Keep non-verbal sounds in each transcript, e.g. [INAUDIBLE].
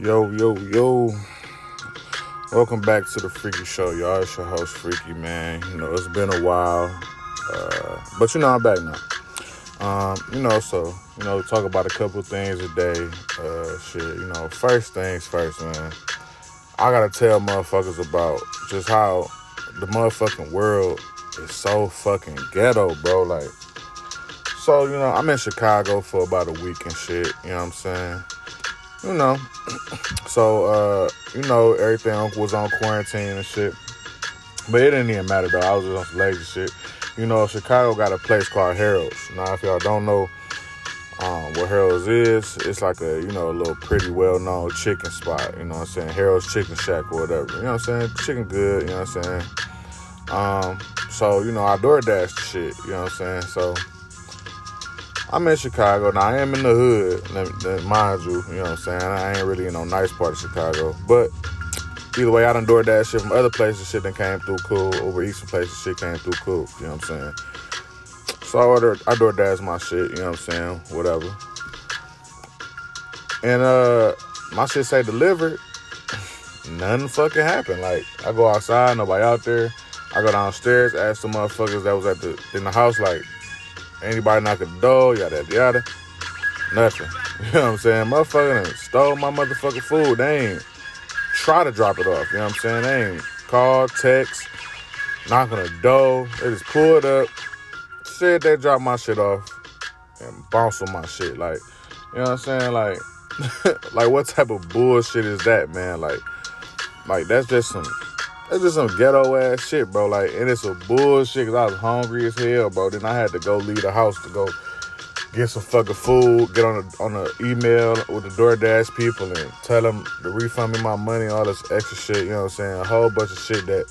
Yo, yo, yo. Welcome back to the Freaky Show, y'all. It's your host, Freaky, man. You know, it's been a while. Uh, but you know, I'm back now. Um, you know, so, you know, talk about a couple things a day. Uh, shit, you know, first things first, man. I gotta tell motherfuckers about just how the motherfucking world is so fucking ghetto, bro. Like, so, you know, I'm in Chicago for about a week and shit, you know what I'm saying? You know, so, uh, you know, everything was on quarantine and shit. But it didn't even matter though. I was just on some lazy shit. You know, Chicago got a place called Harold's. Now, if y'all don't know um, what Harold's is, it's like a, you know, a little pretty well-known chicken spot. You know what I'm saying? Harold's Chicken Shack or whatever. You know what I'm saying? Chicken good, you know what I'm saying? Um, so, you know, I DoorDash the shit, you know what I'm saying? So, I'm in Chicago. Now, I am in the hood, mind you, you know what I'm saying? I ain't really in no nice part of Chicago. But either way, I done DoorDash shit from other places, shit that came through cool. Uber Eats and places, shit came through cool, you know what I'm saying? So I ordered, I DoorDash my shit, you know what I'm saying? Whatever. And uh my shit say delivered. [LAUGHS] Nothing fucking happened. Like I go outside, nobody out there. I go downstairs, ask the motherfuckers that was at the in the house, like anybody knock the door, yada yada. Nothing. [LAUGHS] You know what I'm saying? Motherfucker stole my motherfucking food. They ain't try to drop it off. You know what I'm saying? They ain't call, text, knock the door. They just pulled up, said they dropped my shit off, and bounce on my shit. Like, you know what I'm saying? Like, [LAUGHS] like what type of bullshit is that, man? Like, like that's just some, that's just some ghetto ass shit, bro. Like, and it's a bullshit because I was hungry as hell, bro. Then I had to go leave the house to go get some fucking food, get on a on an email with the DoorDash people and tell them to refund me my money, all this extra shit. You know what I'm saying? A whole bunch of shit that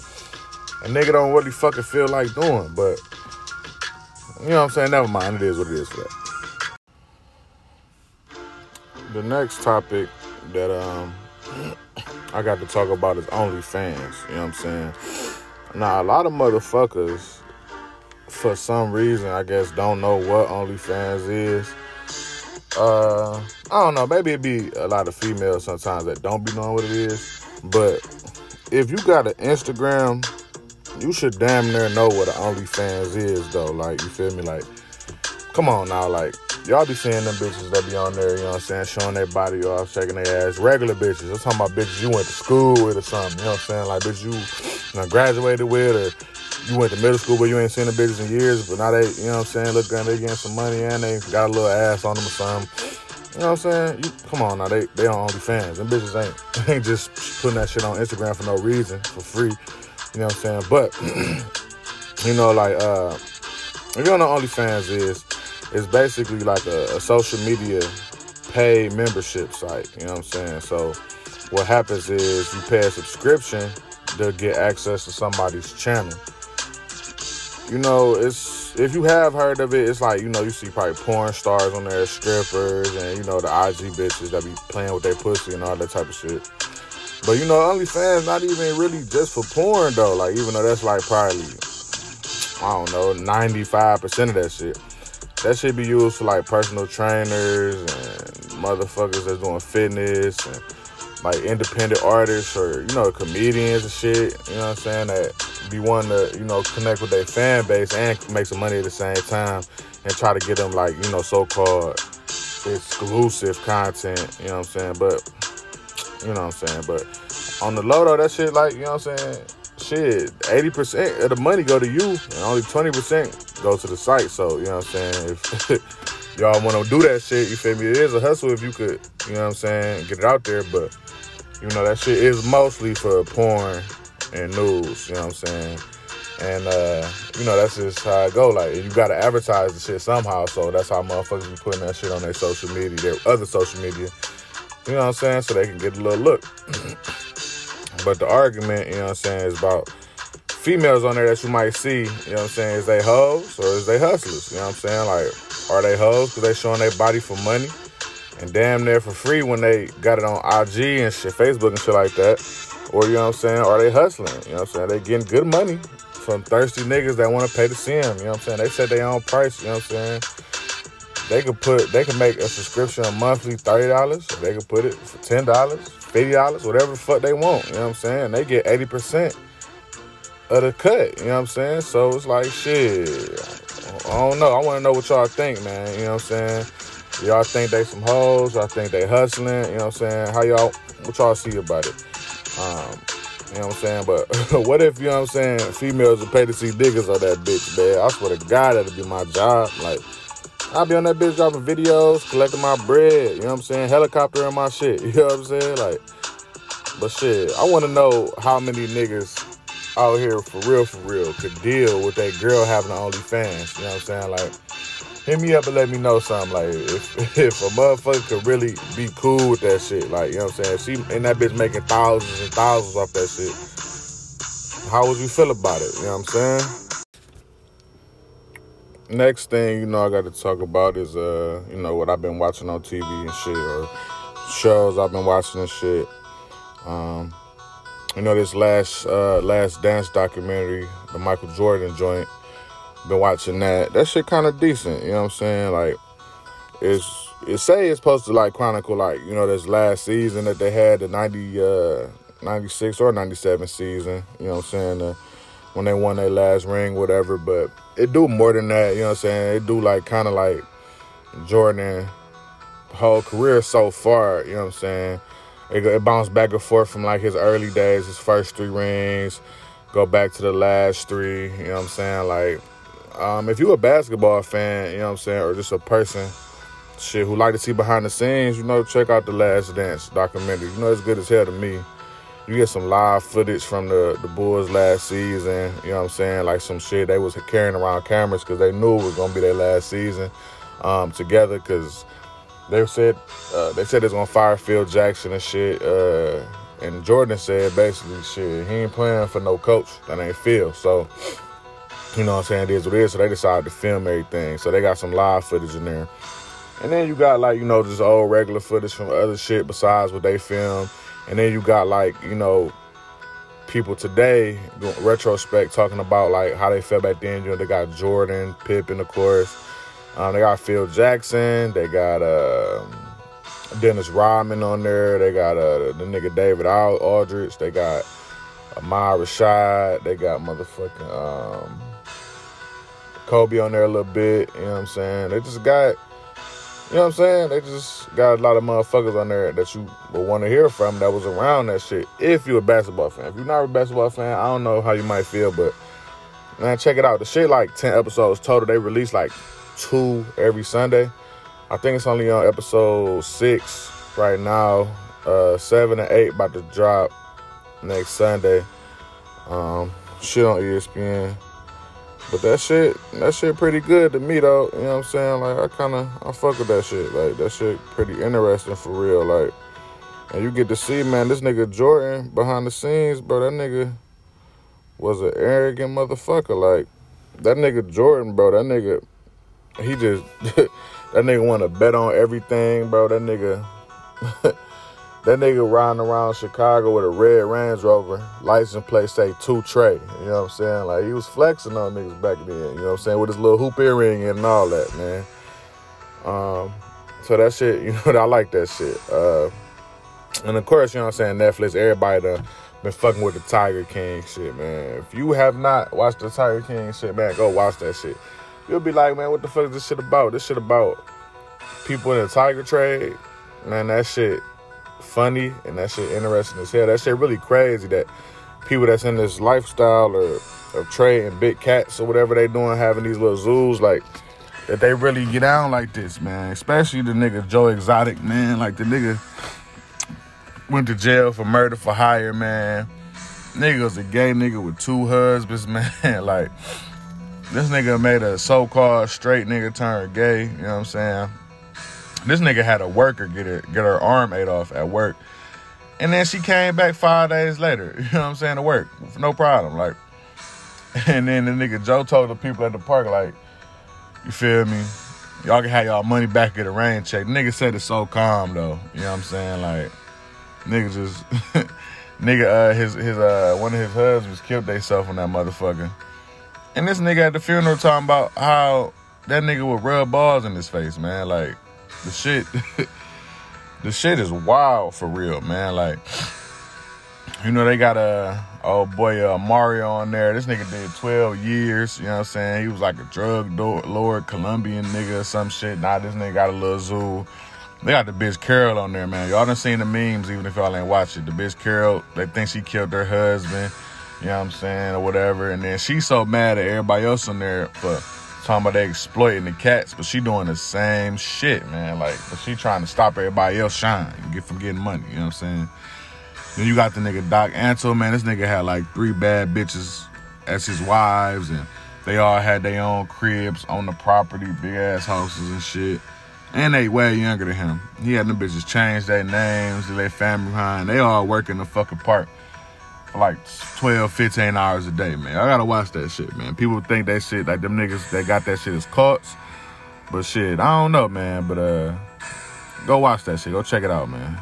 a nigga don't really fucking feel like doing, but you know what I'm saying? Never mind. It is what it is for that. The next topic that um I got to talk about is OnlyFans. You know what I'm saying? Now a lot of motherfuckers for some reason, I guess, don't know what OnlyFans is. Uh, I don't know. Maybe it be a lot of females sometimes that don't be knowing what it is. But if you got an Instagram, you should damn near know what an OnlyFans is, though. Like, you feel me? Like, come on now. Like, y'all be seeing them bitches that be on there, you know what I'm saying, showing their body off, shaking their ass. Regular bitches. I'm talking about bitches you went to school with or something, you know what I'm saying? Like, bitches you, you know, graduated with or you went to middle school, but you ain't seen the bitches in years. But now they, you know what I'm saying, look good, they getting some money and they got a little ass on them or something. You know what I'm saying? You, come on now, they they on OnlyFans. Them bitches ain't [LAUGHS] ain't just putting that shit on Instagram for no reason, for free. You know what I'm saying? But [CLEARS THROAT] you know, like uh if you don't know OnlyFans is, it's basically like a, a social media pay membership site. You know what I'm saying? So what happens is you pay a subscription to get access to somebody's channel you know, it's if you have heard of it, it's like you know you see probably porn stars on there, strippers, and you know the IG bitches that be playing with their pussy and all that type of shit. But you know, OnlyFans not even really just for porn though. Like even though that's like probably I don't know ninety five percent of that shit. That should be used for like personal trainers and motherfuckers that's doing fitness and like independent artists or you know comedians and shit. You know what I'm saying? That be wanting to you know connect with their fan base and make some money at the same time and try to get them like you know so-called exclusive content. You know what I'm saying? But you know what I'm saying? But on the low though, that shit like you know what I'm saying? Shit, 80% of the money go to you and only 20% go to the site. So, you know what I'm saying? If [LAUGHS] y'all want to do that shit, you feel me? It is a hustle if you could, you know what I'm saying, get it out there. But, you know, that shit is mostly for porn and news, you know what I'm saying? And, uh, you know, that's just how it go. Like, you got to advertise the shit somehow. So that's how motherfuckers be putting that shit on their social media, their other social media. You know what I'm saying? So they can get a little look. [CLEARS THROAT] But the argument, you know what I'm saying, is about females on there that you might see, you know what I'm saying, is they hoes or is they hustlers? You know what I'm saying? Like, are they hoes because they showing their body for money and damn near for free when they got it on IG and shit, Facebook and shit like that? Or, you know what I'm saying, are they hustling? You know what I'm saying? They getting good money from thirsty niggas that want to pay to see them. You know what I'm saying? They set their own price, you know what I'm saying? they could put they can make a subscription a monthly thirty dollars. They could put it for ten dollars, fifty dollars, whatever the fuck they want. You know what I'm saying? They get eighty percent of the cut. You know what I'm saying? So it's like shit. I don't know. I want to know what y'all think, man. You know what I'm saying? Y'all think they some hoes? Y'all think they hustling? You know what I'm saying? How y'all? What y'all see about it? Um, you know what I'm saying? But [LAUGHS] what if, you know what I'm saying, females would pay to see niggas on that bitch, man? I swear to God, that'd be my job. Like, I'll be on that bitch dropping videos, collecting my bread, you know what I'm saying? Helicopter in my shit, [LAUGHS] you know what I'm saying? Like, but shit, I want to know how many niggas out here for real, for real, could deal with that girl having OnlyFans, you know what I'm saying? Like, hit me up and let me know something. Like, if, [LAUGHS] if a motherfucker could really be cool with that shit, like, you know what I'm saying? She and that bitch making thousands and thousands off that shit. How would you feel about it? You know what I'm saying? Next thing, you know, I got to talk about is, uh, you know, what I've been watching on TV and shit, or shows I've been watching and shit. Um, you know, this last, uh, last dance documentary, the Michael Jordan joint, been watching that. That shit kind of decent. You know what I'm saying? Like, it's it say it's supposed to like chronicle like you know this last season that they had the 90 uh 96 or 97 season you know what i'm saying uh, when they won their last ring whatever but it do more than that you know what i'm saying it do like kind of like jordan whole career so far you know what i'm saying it, it bounced back and forth from like his early days his first three rings go back to the last three you know what i'm saying like um, if you a basketball fan, you know what I'm saying, or just a person, shit, who like to see behind the scenes, you know, check out the Last Dance documentary. You know, it's good as hell to me. You get some live footage from the, the Bulls last season, you know what I'm saying, like some shit they was carrying around cameras because they knew it was gonna be their last season um, together because they said uh, they said it's gonna fire Phil Jackson and shit. Uh, and Jordan said basically, shit, he ain't playing for no coach that ain't Phil. So you know what I'm saying? It is what it is. So they decided to film everything. So they got some live footage in there. And then you got like, you know, just old regular footage from other shit besides what they filmed. And then you got like, you know, people today retrospect talking about like how they felt back then. You know, they got Jordan, Pippen, of course. Um, they got Phil Jackson. They got uh, Dennis Rodman on there. They got uh, the nigga David Aldridge. They got Ahmad Rashad. They got motherfucking um, Kobe on there a little bit. You know what I'm saying? They just got, you know what I'm saying? They just got a lot of motherfuckers on there that you would want to hear from that was around that shit. If you're a basketball fan, if you're not a basketball fan, I don't know how you might feel, but man, check it out. The shit like 10 episodes total. They released like two every Sunday. I think it's only on episode six right now. Uh, seven and eight about to drop next Sunday. Um, shit on ESPN. But that shit, that shit pretty good to me though. You know what I'm saying? Like I kinda I fuck with that shit. Like that shit pretty interesting for real. Like and you get to see, man, this nigga Jordan behind the scenes, bro, that nigga was an arrogant motherfucker. Like that nigga Jordan, bro, that nigga he just [LAUGHS] that nigga wanna bet on everything, bro. That nigga [LAUGHS] That nigga riding around Chicago with a red Range Rover, license plate say two Trey. You know what I'm saying? Like he was flexing on niggas back then. You know what I'm saying? With his little hoop earring and all that, man. Um, so that shit, [LAUGHS] you know, I like that shit. Uh, and of course, you know what I'm saying? Netflix, everybody been fucking with the Tiger King shit, man. If you have not watched the Tiger King shit, man, go watch that shit. You'll be like, man, what the fuck is this shit about? This shit about people in the tiger trade. Man, that shit funny and that shit interesting as hell. That shit really crazy that people that's in this lifestyle or of trading big cats or whatever they doing, having these little zoos, like that they really get down like this, man. Especially the nigga Joe Exotic, man. Like the nigga went to jail for murder for hire, man. Nigga was a gay nigga with two husbands, [LAUGHS] man. like this nigga made a so-called straight nigga turn gay. You know what I'm saying? This nigga had a worker get her get her arm ate off at work. And then she came back five days later, [LAUGHS] you know what I'm saying, to work. No problem. Like [LAUGHS] and then the nigga Joe told the people at the park, like, you feel me? Y'all can have y'all money back at the rain check. The nigga said it so calm though. You know what I'm saying? Like, nigga just [LAUGHS] nigga uh his his uh one of his husbands killed themselves on that motherfucker. And this nigga at the funeral talking about how that nigga would rub balls in his face, man. Like the shit, [LAUGHS] the shit is wild for real, man. Like you know they got a oh boy uh, Mario on there. This nigga did 12 years. You know what I'm saying? He was like a drug lord, Colombian nigga or some shit. Now this nigga got a little zoo. They got the bitch Carol on there, man. Y'all done seen the memes, even if y'all ain't watch it. The bitch Carol, they think she killed her husband. You know what I'm saying, or whatever. And then she's so mad at everybody else in there for talking about they exploiting the cats, but she doing the same shit, man. Like, but she trying to stop everybody else shine get from getting money. You know what I'm saying? Then you got the nigga Doc Antle, man. This nigga had like three bad bitches as his wives, and they all had their own cribs on the property, big ass houses and shit. And they way younger than him. He had them bitches change their names, and their family behind. They all work in the fucking park like 12, 15 hours a day, man. I gotta watch that shit, man. People think that shit, like them niggas that got that shit as cults. But shit, I don't know, man. But uh go watch that shit. Go check it out, man.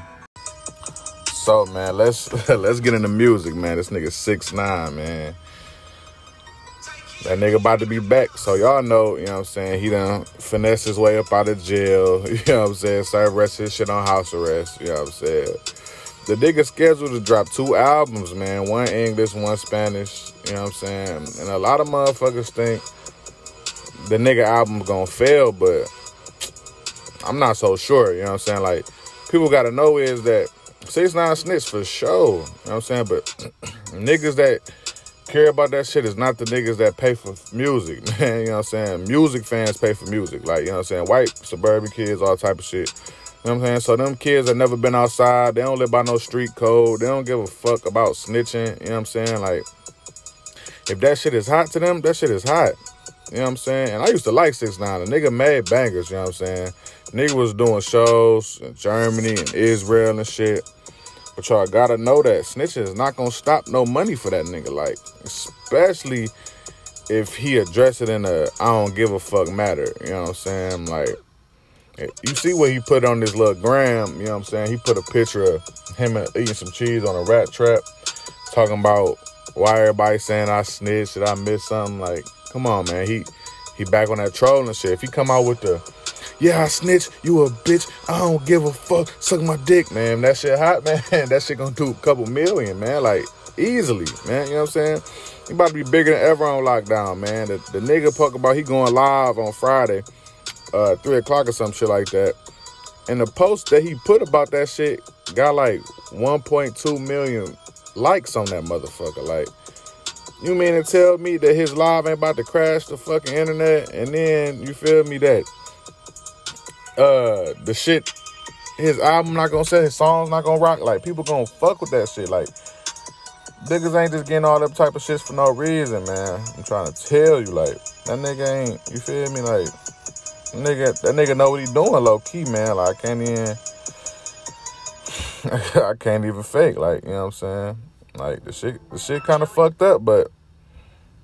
So man, let's [LAUGHS] let's get into music, man. This nigga six nine, man. That nigga about to be back. So y'all know, you know what I'm saying, he done finesse his way up out of jail. [LAUGHS] You know what I'm saying? Serve rest his shit on house arrest. You know what I'm saying? The nigga scheduled to drop two albums, man. One English, one Spanish. You know what I'm saying? And a lot of motherfuckers think the nigga album's gonna fail, but I'm not so sure. You know what I'm saying? Like, people gotta know is that Six nine snitch for sure. You know what I'm saying? But [CLEARS THROAT] niggas that care about that shit is not the niggas that pay for music, [LAUGHS] man. You know what I'm saying? Music fans pay for music. Like, you know what I'm saying? White suburban kids, all type of shit. You know what I'm saying? So them kids have never been outside, they don't live by no street code. They don't give a fuck about snitching. You know what I'm saying? Like, if that shit is hot to them, that shit is hot. You know what I'm saying? And I used to like 6 9 The nigga made bangers, you know what I'm saying? Nigga was doing shows in Germany and Israel and shit. But y'all gotta know that snitching is not gonna stop no money for that nigga. Like, especially if he address it in a I don't give a fuck matter. You know what I'm saying? Like, you see what he put on this little gram, you know what I'm saying? He put a picture of him eating some cheese on a rat trap, talking about why everybody saying I snitched, did I miss something? Like, come on, man. He he back on that trolling shit. If he come out with the yeah, I snitch, you a bitch, I don't give a fuck, suck my dick, man. That shit hot, [LAUGHS] man. that shit gonna do a couple million, man. Like, easily, man. You know what I'm saying? He about to be bigger than ever on lockdown, man. The, the nigga talk about he going live on Friday, uh, 3 o'clock or some shit like that. And the post that he put about that shit got like 1.2 million likes on that motherfucker. Like, you mean to tell me that his live ain't about to crash the fucking internet? And then, you feel me, that uh the shit his album not gonna sell, his songs not gonna rock. Like people gonna fuck with that shit. Like niggas ain't just getting all them type of shit for no reason, man. I'm trying to tell you, like that nigga ain't. You feel me? Like nigga, that nigga know what he doing, low key, man. Like I can't even. [LAUGHS] I can't even fake. Like you know what I'm saying? Like the shit, the shit kind of fucked up, but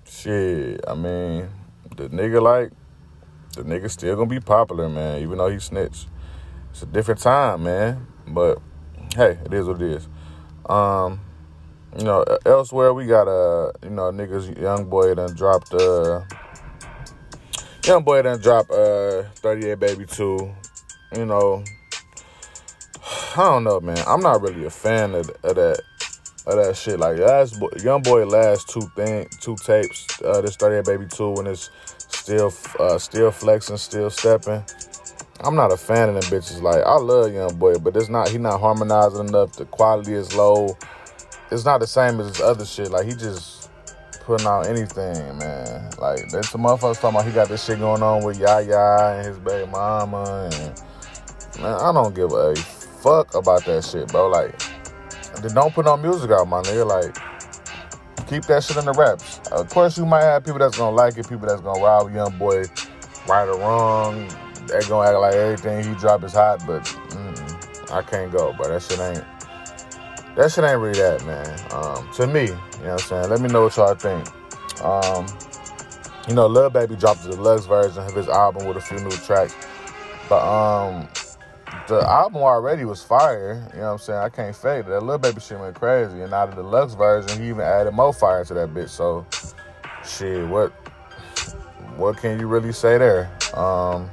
shit. I mean, the nigga like the nigga still gonna be popular, man, even though he snitched. It's a different time, man. But hey, it is what it is. Um, you know, elsewhere we got a uh, you know niggas young boy done dropped uh young boy done dropped uh 38 baby 2. You know, [SIGHS] I don't know, man. I'm not really a fan of, of that of that shit. Like last young boy last two thing two tapes, uh this 38 baby 2 and it's still uh, still flexing, still stepping. I'm not a fan of them bitches. Like I love Young Boy, but it's not he not harmonizing enough. The quality is low. It's not the same as his other shit. Like he just putting out anything, man. Like there's some motherfuckers talking about he got this shit going on with Yaya and his baby mama, and man, I don't give a fuck about that shit, bro. Like, don't put no music out, my nigga. Like Keep that shit in the raps. Of course, you might have people that's gonna like it, people that's gonna with Young Boy, right or wrong. They're gonna act like everything he drop is hot, but I can't go. But that shit ain't. That shit ain't really that, man. Um, to me, you know what I'm saying. Let me know what y'all think. Um, you know, Lil Baby dropped the deluxe version of his album with a few new tracks, but um, the album already was fire. You know what I'm saying? I can't fake it. That little baby shit went crazy. And now the deluxe version, he even added more fire to that bitch. So, shit, what what can you really say there? Um,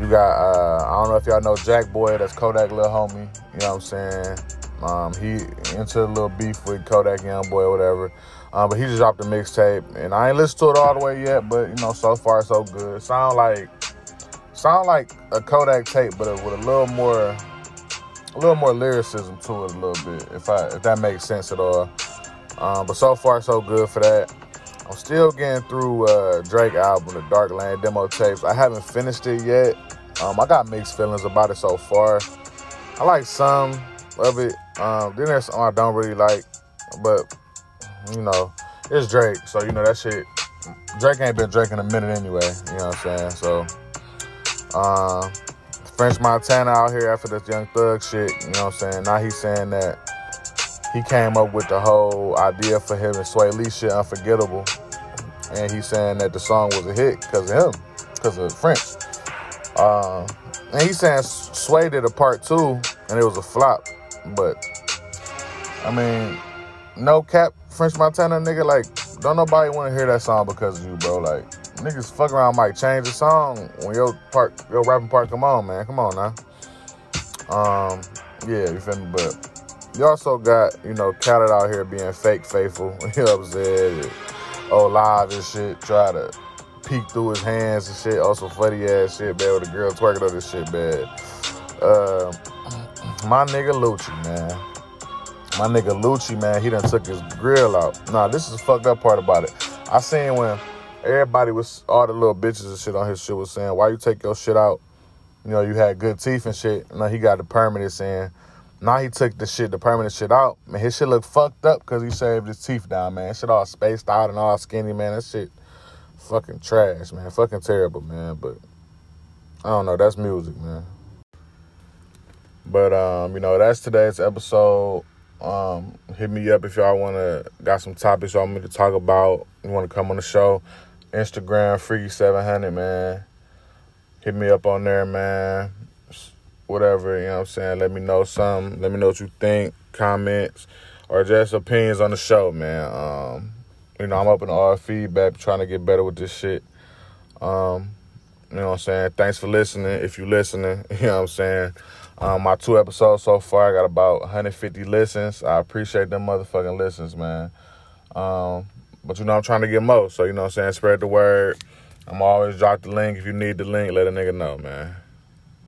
you got uh, I don't know if y'all know Jack Boy, that's Kodak little homie. You know what I'm saying? Um, he into a little beef with Kodak Young Boy or whatever. Um, but he just dropped a mixtape, and I ain't listened to it all the way yet. But you know, so far so good. Sound like sound like a Kodak tape, but with a little more a little more lyricism to it a little bit, if I if that makes sense at all. Um, but so far so good for that. I'm still getting through uh, Drake album, the Dark Lane demo tapes. I haven't finished it yet. Um, I got mixed feelings about it so far. I like some of it. Um, then there's some I don't really like, but you know, it's Drake, so you know that shit. Drake ain't been drinking a minute anyway. You know what I'm saying? So, um, French Montana out here after this Young Thug shit. You know what I'm saying? Now he's saying that he came up with the whole idea for him and Swae Lee shit unforgettable, and he's saying that the song was a hit because of him, because of French. Um, and he's saying Swae did a part two and it was a flop, but I mean, no cap, French Montana nigga, like don't nobody want to hear that song because of you, bro. Like niggas fuck around might change the song when your part, your rapping part come on, man. Come on now. Um, yeah, you feel me? But you also got, you know, Khaled out here being fake faithful. [LAUGHS] You know what I'm saying? Oh, live and shit. Try to peek through his hands and shit. Also funny ass shit, bad with a girl twerking on this shit, bad. Uh, my nigga Lucci, man. My nigga Lucci, man, he done took his grill out. Nah, this is the fucked up part about it. I seen when everybody was, all the little bitches and shit on his shit was saying, why you take your shit out? You know, you had good teeth and shit. Now he got the permanent saying, now he took the shit, the permanent shit out. Man, his shit look fucked up because he shaved his teeth down, man. Shit all spaced out and all skinny, man. That shit fucking trash, man. Fucking terrible, man. But I don't know. That's music, man. But um, you know, that's today's episode. Um, hit me up if y'all wanna got some topics y'all want me to talk about. You wanna come on the show. Instagram Freaky seven hundred, man. Hit me up on there, man. Whatever, you know what I'm saying? Let me know something. Let me know what you think, comments, or just opinions on the show, man. Um, you know, I'm open to all feedback, trying to get better with this shit. Um, you know what I'm saying? Thanks for listening. If you listening, [LAUGHS] you know what I'm saying? Um, my two episodes so far, I got about 150 listens. I appreciate them motherfucking listens, man. Um, but you know, I'm trying to get more. So, you know what I'm saying? Spread the word. I'm always drop the link. If you need the link, let a nigga know, man.